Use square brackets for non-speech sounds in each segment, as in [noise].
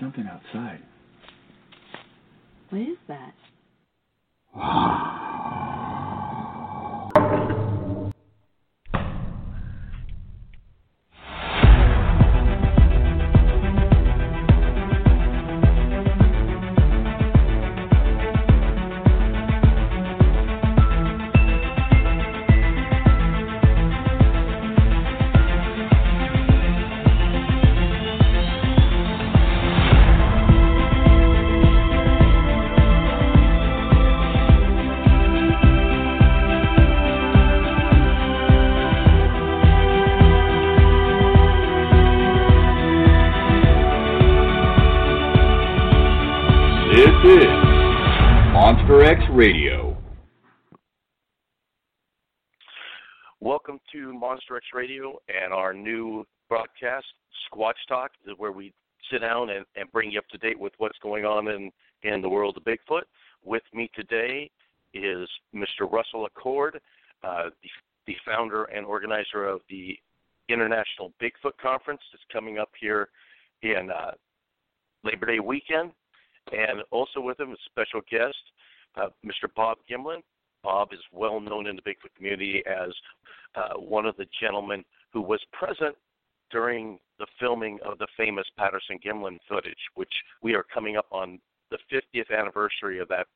something outside. What is that? Radio. Welcome to Monster X Radio and our new broadcast, Squatch Talk, where we sit down and, and bring you up to date with what's going on in, in the world of Bigfoot. With me today is Mr. Russell Accord, uh, the, the founder and organizer of the International Bigfoot Conference that's coming up here in uh, Labor Day weekend. And also with him, a special guest, uh, Mr. Bob Gimlin. Bob is well known in the Bigfoot community as uh, one of the gentlemen who was present during the filming of the famous Patterson Gimlin footage, which we are coming up on the 50th anniversary of that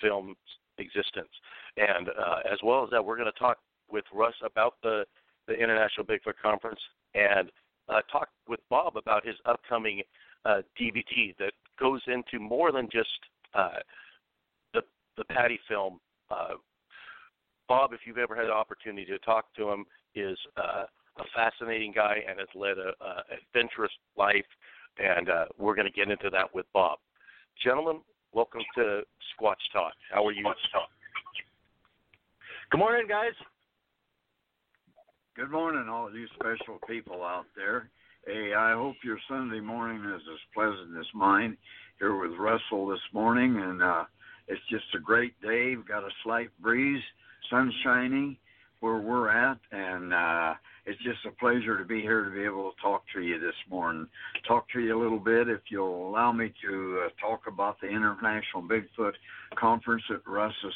film's existence. And uh, as well as that, we're going to talk with Russ about the, the International Bigfoot Conference and uh, talk with Bob about his upcoming uh, DVD that goes into more than just uh, the the Patty film. Uh, Bob, if you've ever had an opportunity to talk to him, is uh, a fascinating guy and has led a, a adventurous life, and uh, we're going to get into that with Bob. Gentlemen, welcome to Squatch Talk. How are you? Good morning, guys. Good morning, all you special people out there. Hey, I hope your Sunday morning is as pleasant as mine. Here with Russell this morning, and uh, it's just a great day. We've got a slight breeze, sun shining where we're at, and uh, it's just a pleasure to be here to be able to talk to you this morning. Talk to you a little bit, if you'll allow me to uh, talk about the International Bigfoot Conference at Russ's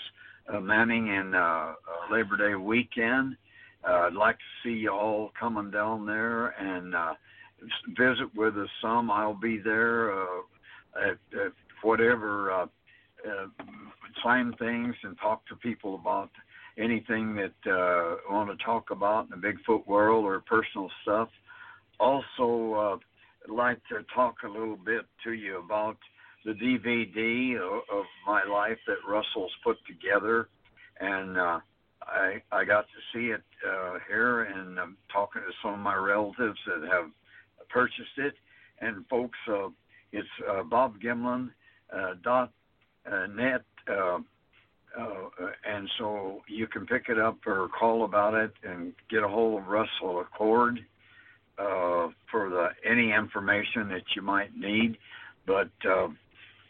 uh, manning in uh, uh, Labor Day weekend. Uh, I'd like to see you all coming down there and uh, visit with us some. I'll be there uh, at, at whatever uh, uh, sign things and talk to people about anything that uh, want to talk about in the Bigfoot world or personal stuff. Also, uh, like to talk a little bit to you about the DVD of, of my life that Russell's put together, and uh, I I got to see it uh, here, and I'm talking to some of my relatives that have purchased it. And folks, uh, it's uh, Bob Gimlin uh, dot net, uh, uh, and so you can pick it up or call about it and get a hold of Russell Accord uh, for the any information that you might need. But uh,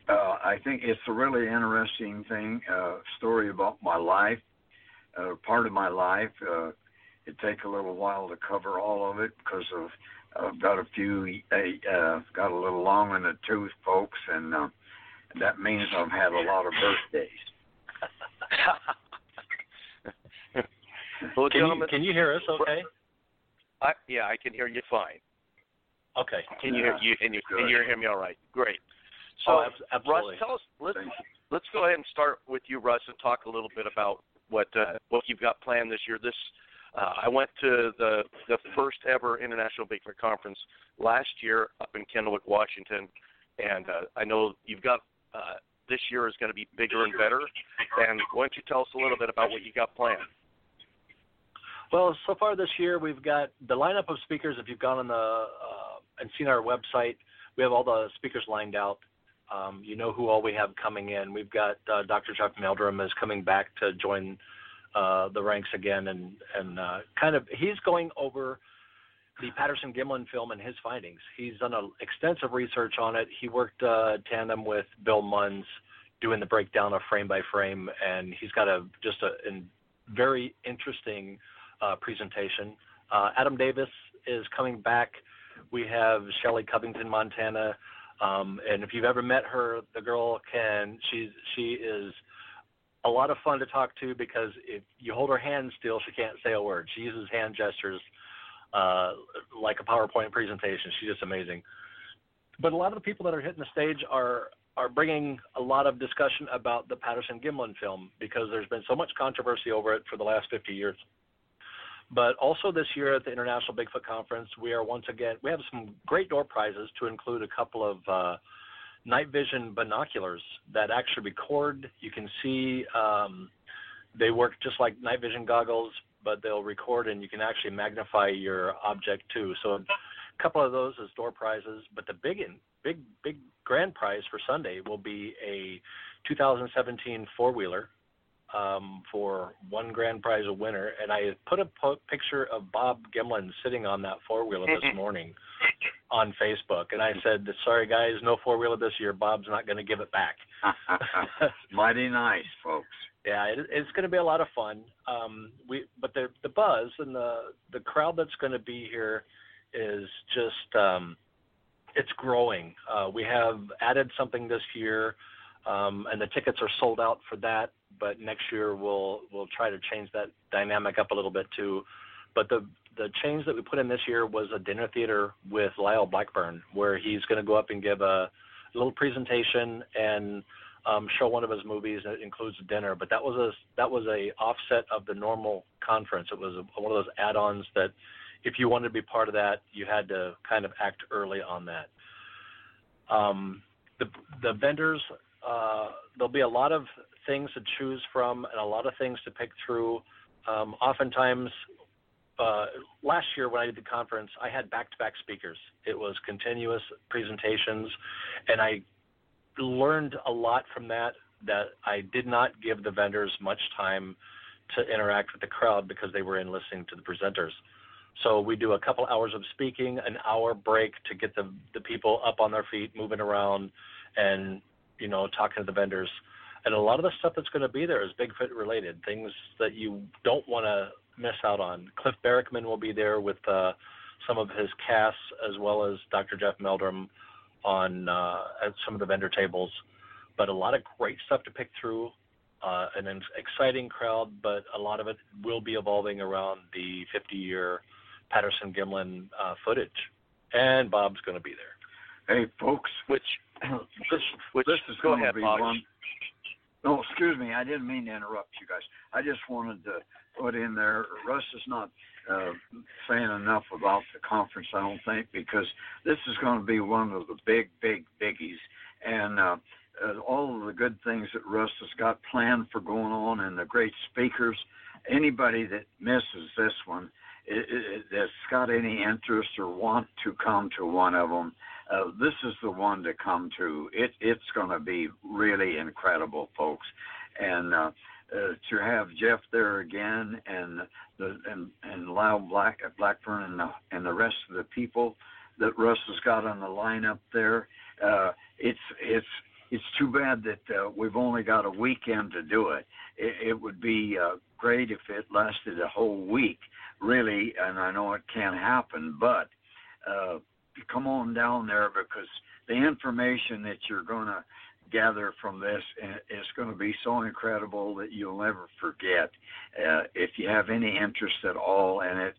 uh, I think it's a really interesting thing, uh, story about my life, uh, part of my life. Uh, it take a little while to cover all of it because of I've got a few, uh, got a little long in the tooth, folks, and uh, that means I've had a lot of birthdays. [laughs] well, Can you, can you hear us okay? I, yeah, I can hear you fine. Okay. Can you hear you and you can you hear me all right? Great. So, Oh, absolutely. Russ, tell us. Let's let's go ahead and start with you, Russ, and talk a little bit about what uh, what you've got planned this year. This uh, I went to the the first ever International Bigfoot Conference last year up in Kennewick, Washington, and uh, I know you've got uh, this year is going to be bigger and better. And why don't you tell us a little bit about what you got planned? Well, so far this year we've got the lineup of speakers. If you've gone on the uh, and seen our website, we have all the speakers lined out. Um, you know who all we have coming in. We've got uh, Dr. Chuck Meldrum is coming back to join uh, the ranks again, and and uh, kind of he's going over the Patterson Gimlin film and his findings. He's done a, extensive research on it. He worked uh, tandem with Bill Munns doing the breakdown of frame by frame, and he's got a just a, a very interesting uh, presentation. Uh, Adam Davis is coming back. We have Shelley Covington, Montana. Um, and if you've ever met her, the girl can she's she is a lot of fun to talk to because if you hold her hand still, she can't say a word. She uses hand gestures uh, like a PowerPoint presentation. She's just amazing. But a lot of the people that are hitting the stage are are bringing a lot of discussion about the Patterson Gimlin film because there's been so much controversy over it for the last 50 years. But also this year at the International Bigfoot Conference, we are once again we have some great door prizes to include a couple of uh, night vision binoculars that actually record. You can see um, they work just like night vision goggles, but they'll record and you can actually magnify your object too. So a couple of those as door prizes, but the big big big grand prize for Sunday will be a 2017 four wheeler um, for one grand prize a winner, and I put a po- picture of Bob Gimlin sitting on that four wheeler this [laughs] morning on Facebook, and I said, "Sorry guys, no four wheeler this year. Bob's not going to give it back." [laughs] Mighty nice, folks. Yeah, it, it's going to be a lot of fun. Um, we, but the the buzz and the the crowd that's going to be here is just um, it's growing. Uh, we have added something this year, um, and the tickets are sold out for that but next year we'll we'll try to change that dynamic up a little bit too. But the the change that we put in this year was a dinner theater with Lyle Blackburn, where he's going to go up and give a little presentation and um, show one of his movies. It includes dinner, but that was a that was a offset of the normal conference. It was a, one of those add-ons that, if you wanted to be part of that, you had to kind of act early on that. Um, the the vendors, uh, there'll be a lot of things to choose from and a lot of things to pick through. Um, oftentimes, uh, last year when I did the conference, I had back-to-back speakers. It was continuous presentations, and I learned a lot from that. That I did not give the vendors much time to interact with the crowd because they were in listening to the presenters. So we do a couple hours of speaking, an hour break to get the the people up on their feet, moving around, and you know talking to the vendors and a lot of the stuff that's going to be there is Bigfoot related, things that you don't want to miss out on. Cliff Barackman will be there with uh, some of his casts, as well as Dr. Jeff Meldrum on uh, at some of the vendor tables. But a lot of great stuff to pick through. Uh, an exciting crowd, but a lot of it will be evolving around the 50-year Patterson Gimlin uh, footage, and Bob's going to be there. Hey, folks, which this, which, this is going to be Bob. one. No, excuse me. I didn't mean to interrupt you guys. I just wanted to put in there. Russ is not uh, saying enough about the conference, I don't think, because this is going to be one of the big, big biggies. And uh, uh, all of the good things that Russ has got planned for going on and the great speakers, anybody that misses this one, that's got any interest or want to come to one of them, uh, this is the one to come to. It, it's going to be really incredible, folks. And uh, uh, to have Jeff there again, and the and and Lyle Black Blackburn and the and the rest of the people that Russ has got on the lineup there, uh, it's it's it's too bad that uh, we've only got a weekend to do it. It, it would be uh, great if it lasted a whole week, really. And I know it can't happen, but uh, come on down there because the information that you're going to gather from this is going to be so incredible that you'll never forget. Uh, if you have any interest at all in it,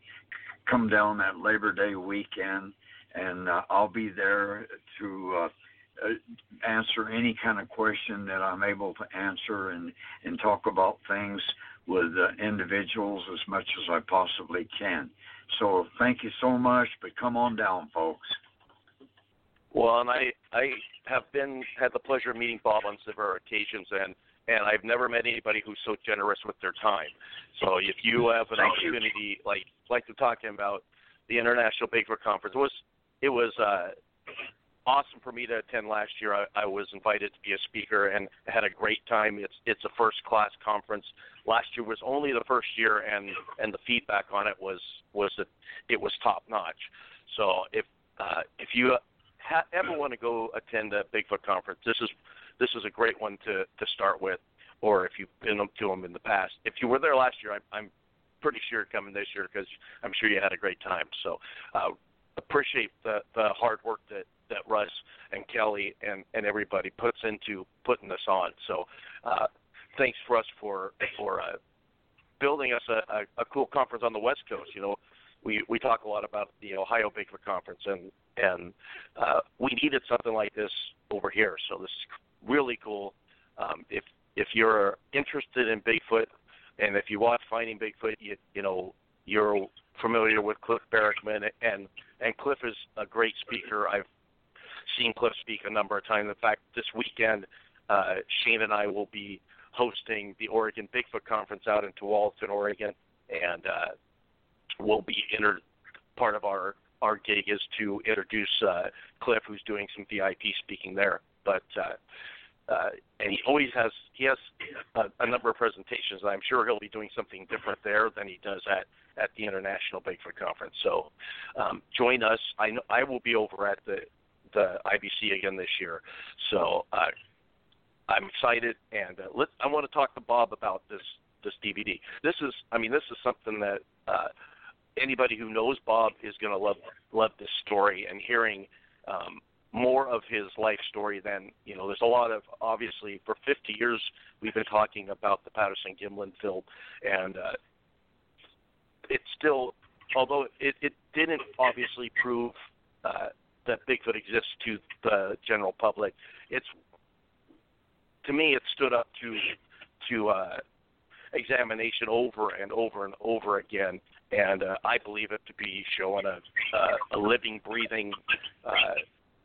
come down that Labor Day weekend, and uh, I'll be there to. Uh, uh, answer any kind of question that I'm able to answer and and talk about things with uh, individuals as much as I possibly can. So thank you so much, but come on down, folks. Well, and I I have been had the pleasure of meeting Bob on several occasions, and and I've never met anybody who's so generous with their time. So if you have an Thank you. opportunity, like like to talking about the International Bigfoot Conference, it was it was uh, awesome for me to attend last year. I, I was invited to be a speaker and had a great time. It's it's a first class conference. Last year was only the first year, and and the feedback on it was was that it was top notch. So if uh, if you ha- ever want to go attend a Bigfoot conference, this is this is a great one to to start with. Or if you've been to them in the past, if you were there last year, I'm, I'm pretty sure coming this year because I'm sure you had a great time. So uh, appreciate the the hard work that that Russ and Kelly and and everybody puts into putting this on. So, uh, thanks Russ for for uh, building us a, a, a cool conference on the West Coast. You know, we we talk a lot about the Ohio Bigfoot Conference, and and uh, we needed something like this over here. So this is really cool. Um, if if you're interested in Bigfoot, and if you watch Finding Bigfoot, you you know you're familiar with Cliff Barackman, and and Cliff is a great speaker. I've seen Cliff speak a number of times. In fact, this weekend, uh, Shane and I will be hosting the Oregon Bigfoot Conference out in Tualatin, Oregon, and uh, we'll be inter- part of our our gig is to introduce uh, Cliff, who's doing some VIP speaking there. But uh, uh, and he always has he has a, a number of presentations. I'm sure he'll be doing something different there than he does at at the International Bigfoot Conference. So um, join us. I know I will be over at the the IBC again this year. So uh, I'm excited, and uh, let I want to talk to Bob about this this DVD. This is I mean this is something that uh, anybody who knows Bob is going to love love this story and hearing um, more of his life story than you know. There's a lot of obviously for 50 years we've been talking about the Patterson Gimlin film, and uh, it's still although it, it didn't obviously prove uh, that Bigfoot exists to the general public, it's to me it stood up to to uh, examination over and over and over again, and uh, I believe it to be showing a uh, a living, breathing uh,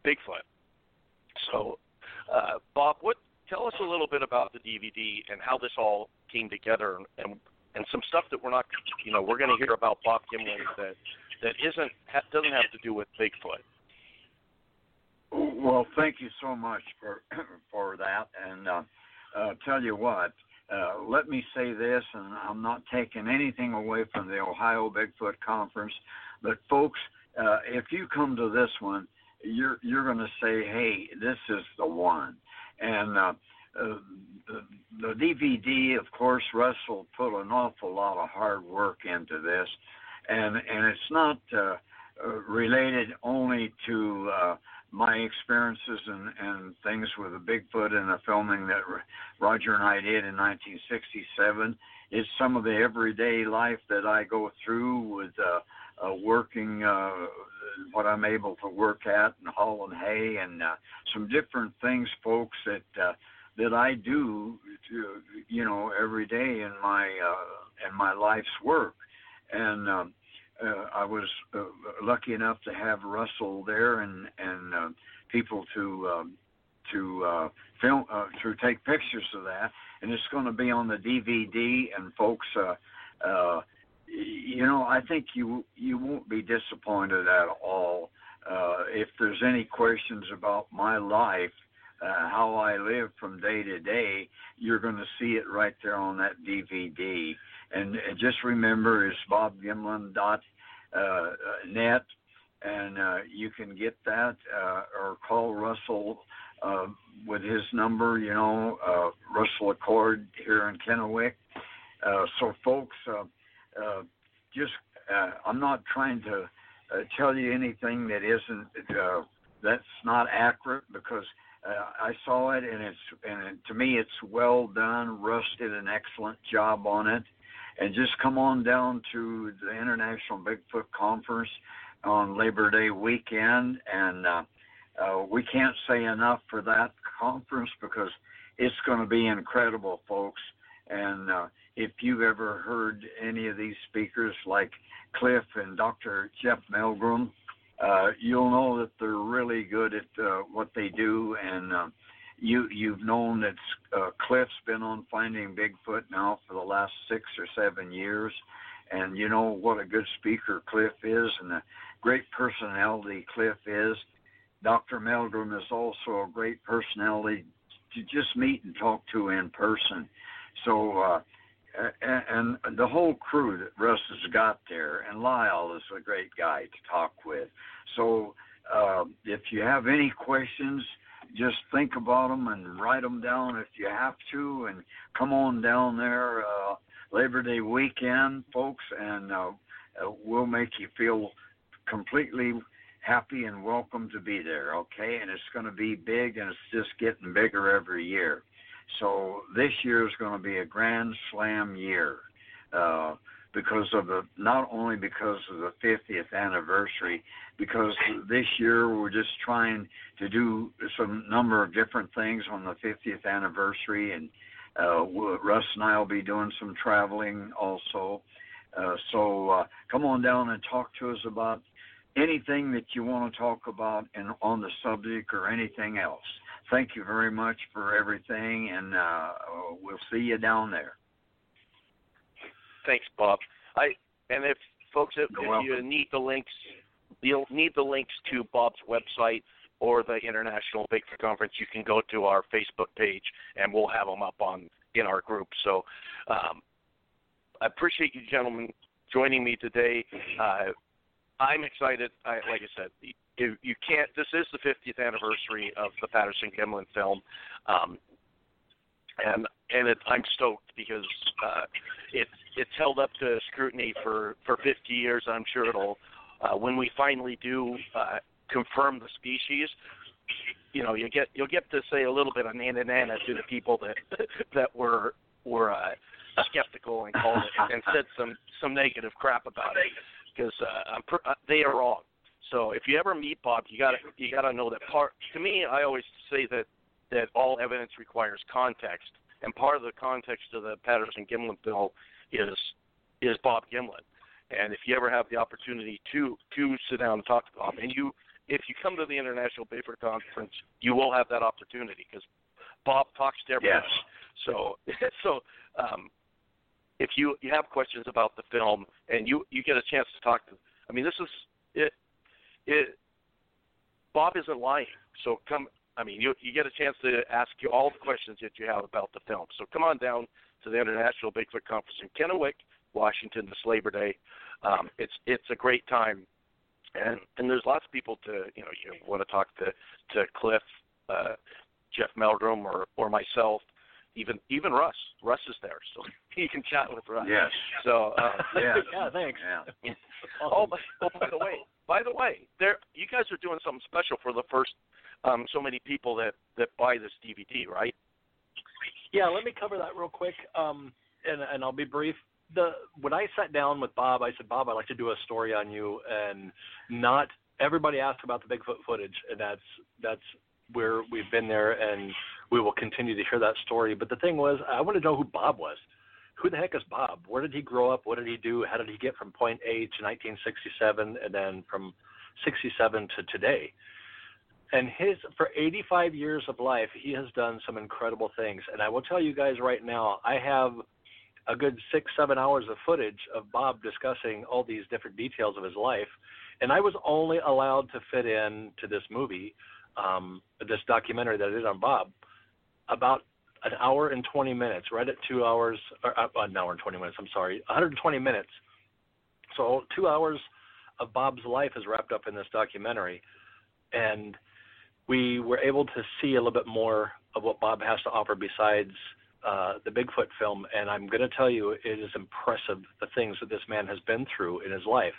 Bigfoot. So, uh, Bob, what tell us a little bit about the DVD and how this all came together, and and, some stuff that we're not, you know, we're going to hear about Bob Gimlin that that isn't ha, doesn't have to do with Bigfoot. Well, thank you so much for [coughs] for that, and uh, uh, tell you what, uh, let me say this, and I'm not taking anything away from the Ohio Bigfoot Conference, but folks, uh, if you come to this one, you're you're going to say, "Hey, this is the one." And uh, uh, the, DVD, of course, Russell put an awful lot of hard work into this, and and it's not uh, uh, related only to uh, my experiences and, and things with the Bigfoot and the filming that Roger and I did in 1967. It's some of the everyday life that I go through with uh, uh, working uh, what I'm able to work at and hauling hay and uh, some different things, folks that uh, that I do, to, you know, every day in my uh, in my life's work. And um, uh, I was uh, lucky enough to have Russell there and and uh, people to um, to uh, film uh, to take pictures of that, and it's going to be on the DVD. And folks, uh, uh, you know, I think you you won't be disappointed at all. Uh, if there's any questions about my life, uh, how I live from day to day, you're going to see it right there on that DVD. And just remember, it's bobgimlin.net, uh, and uh, you can get that uh, or call Russell uh, with his number, you know, uh, Russell Accord here in Kennewick. Uh, so, folks, uh, uh, just uh, I'm not trying to uh, tell you anything that isn't uh, that's not accurate because uh, I saw it and it's and it, to me it's well done. Russ did an excellent job on it, and just come on down to the International Bigfoot Conference on Labor Day weekend, and uh, uh, we can't say enough for that conference because it's going to be incredible, folks. And uh, if you've ever heard any of these speakers like Cliff and Dr. Jeff Meldrum, uh, you'll know that they're really good at uh, what they do. And uh, you you've known that uh, Cliff's been on Finding Bigfoot now for the last six or seven years, and you know what a good speaker Cliff is, and a great personality Cliff is. Dr. Meldrum is also a great personality to just meet and talk to in person. So, uh, and, the whole crew that Russ has got there, and Lyle is a great guy to talk with. So, uh, if you have any questions, just think about them and write them down if you have to, and come on down there uh, Labor Day weekend, folks, and uh, uh, we'll make you feel completely happy and welcome to be there, okay? And it's going to be big and it's just getting bigger every year. So this year is going to be a grand slam year. Uh, because of the not only because of the 50th anniversary, because this year we're just trying to do some number of different things on the 50th anniversary, and uh, Russ and I will be doing some traveling also. Uh, so uh, come on down and talk to us about anything that you want to talk about and on the subject or anything else. Thank you very much for everything, and uh, we'll see you down there. Thanks, Bob. I and if folks, if, if you need the links, you'll need the links to Bob's website or the International Bigfoot Conference. You can go to our Facebook page, and we'll have them up on in our group. So, um, I appreciate you gentlemen joining me today. Uh, I'm excited. I, like I said, you, you can't. This is the 50th anniversary of the Patterson Gimlin film. Um, and and it, I'm stoked because uh, it it's held up to scrutiny for for 50 years. I'm sure it'll uh, when we finally do uh, confirm the species. You know, you get you'll get to say a little bit of nana nana to the people that that were were uh, skeptical and called it and said some some negative crap about it because uh, pr- uh, they are wrong. So if you ever meet Bob, you gotta you gotta know that part. To me, I always say that that all evidence requires context, and part of the context of the Patterson Gimlin bill is is Bob Gimlin. And if you ever have the opportunity to to sit down and talk to Bob, and you if you come to the International Paper Conference, you will have that opportunity because Bob talks to everyone. Yes. So [laughs] so um, if you you have questions about the film and you you get a chance to talk to, I mean this is it it Bob isn't lying. So come I mean, you you get a chance to ask you all the questions that you have about the film. So come on down to the International Bigfoot Conference in Kennewick, Washington, this Labor Day. Um, it's it's a great time, and and there's lots of people to you know you want to talk to to Cliff, uh, Jeff Meldrum, or or myself, even even Russ. Russ is there, so [laughs] you can chat with Russ. Yes. So uh, [laughs] yeah, [laughs] yeah, thanks. Yeah. oh, by, oh, by the way, by the way, there you guys are doing something special for the first um, so many people that that buy this DVD, right? Yeah, let me cover that real quick, um, and and I'll be brief. The when I sat down with Bob, I said, Bob, I'd like to do a story on you, and not everybody asked about the Bigfoot footage, and that's that's where we've been there, and we will continue to hear that story. But the thing was, I wanted to know who Bob was. Who the heck is Bob? Where did he grow up? What did he do? How did he get from point A to 1967, and then from 67 to today? And his for 85 years of life he has done some incredible things. And i will tell you guys right now i have a good six seven hours of footage of bob discussing all these different details of his life. And i was only allowed to fit in to this movie um, this documentary that i did on bob about an hour and 20 minutes right at two hours or uh, an hour and 20 minutes i'm sorry 120 minutes. So two hours of bob's life is wrapped up in this documentary. And we were able to see a little bit more of what Bob has to offer besides uh, the Bigfoot film. And I'm going to tell you, it is impressive the things that this man has been through in his life.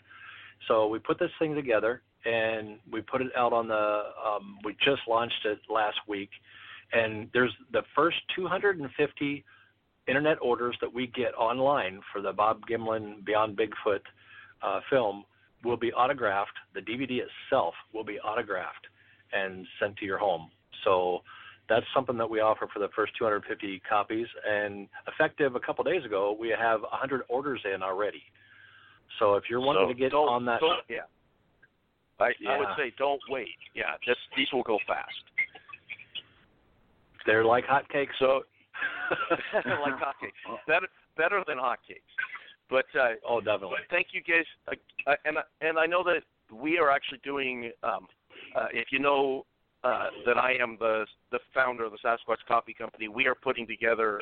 So we put this thing together and we put it out on the. Um, we just launched it last week, and there's the first 250 internet orders that we get online for the Bob Gimlin Beyond Bigfoot uh, film will be autographed. The DVD itself will be autographed and sent to your home. So that's something that we offer for the first 250 copies. And effective a couple days ago, we have 100 orders in already. So if you're wanting so to get on that, yeah. I, yeah. I would say don't wait. Yeah, this, these will go fast. They're like hotcakes. So [laughs] like hotcakes, better better than hotcakes. But uh, oh, definitely. Thank you guys, uh, and and I know that we are actually doing um, uh, if you know uh, that I am the the founder of the Sasquatch Coffee Company, we are putting together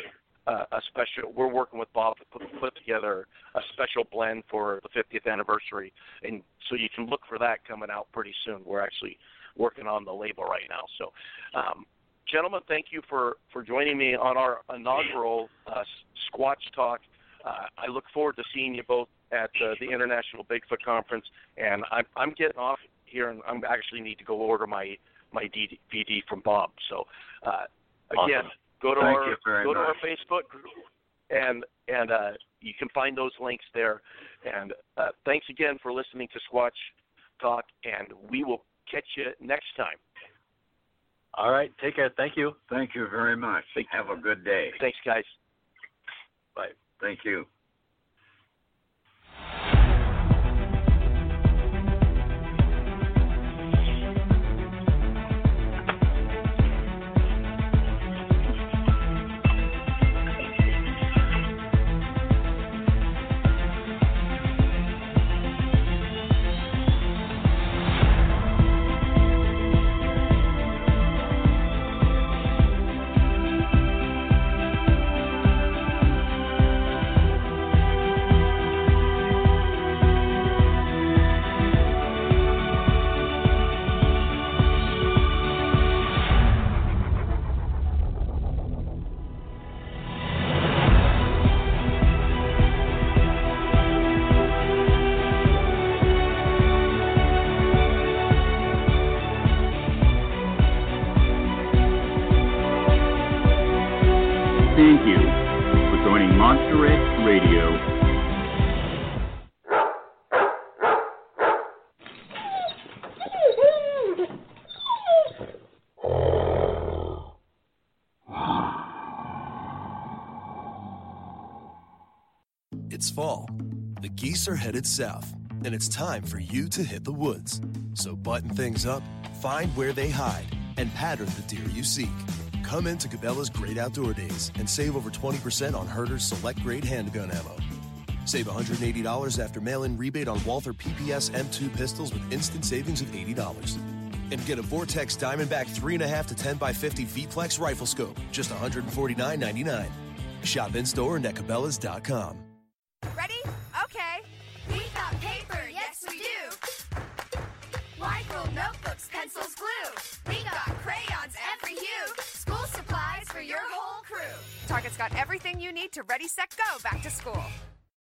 uh, a special. We're working with Bob to put, put together a special blend for the 50th anniversary, and so you can look for that coming out pretty soon. We're actually working on the label right now. So, um, gentlemen, thank you for for joining me on our inaugural uh, Squatch Talk. Uh, I look forward to seeing you both at uh, the International Bigfoot Conference, and I'm, I'm getting off here, and I'm actually need to go order my my DVD from Bob. So uh, again, Awesome. go to Thank our you very go to our. Facebook group, and and uh, you can find those links there. And uh, thanks again for listening to Squatch Talk, and we will catch you next time. All right. Take care. Thank you. Thank you very much. Thank you. Have a good day. Thanks, guys. Bye. Thank you. Fall. The geese are headed south, and it's time for you to hit the woods. So button things up, find where they hide, and pattern the deer you seek. Come into Cabela's Great Outdoor Days and save over 20% on Herter's select grade handgun ammo. Save $180 after mail in rebate on Walther PPS M2 pistols with instant savings of $80. And get a Vortex Diamondback 3.5 to 10 by 50 V-Plex rifle scope, just $149.99. Shop in store and at Cabela's.com. got everything you need to ready, set, go back to school.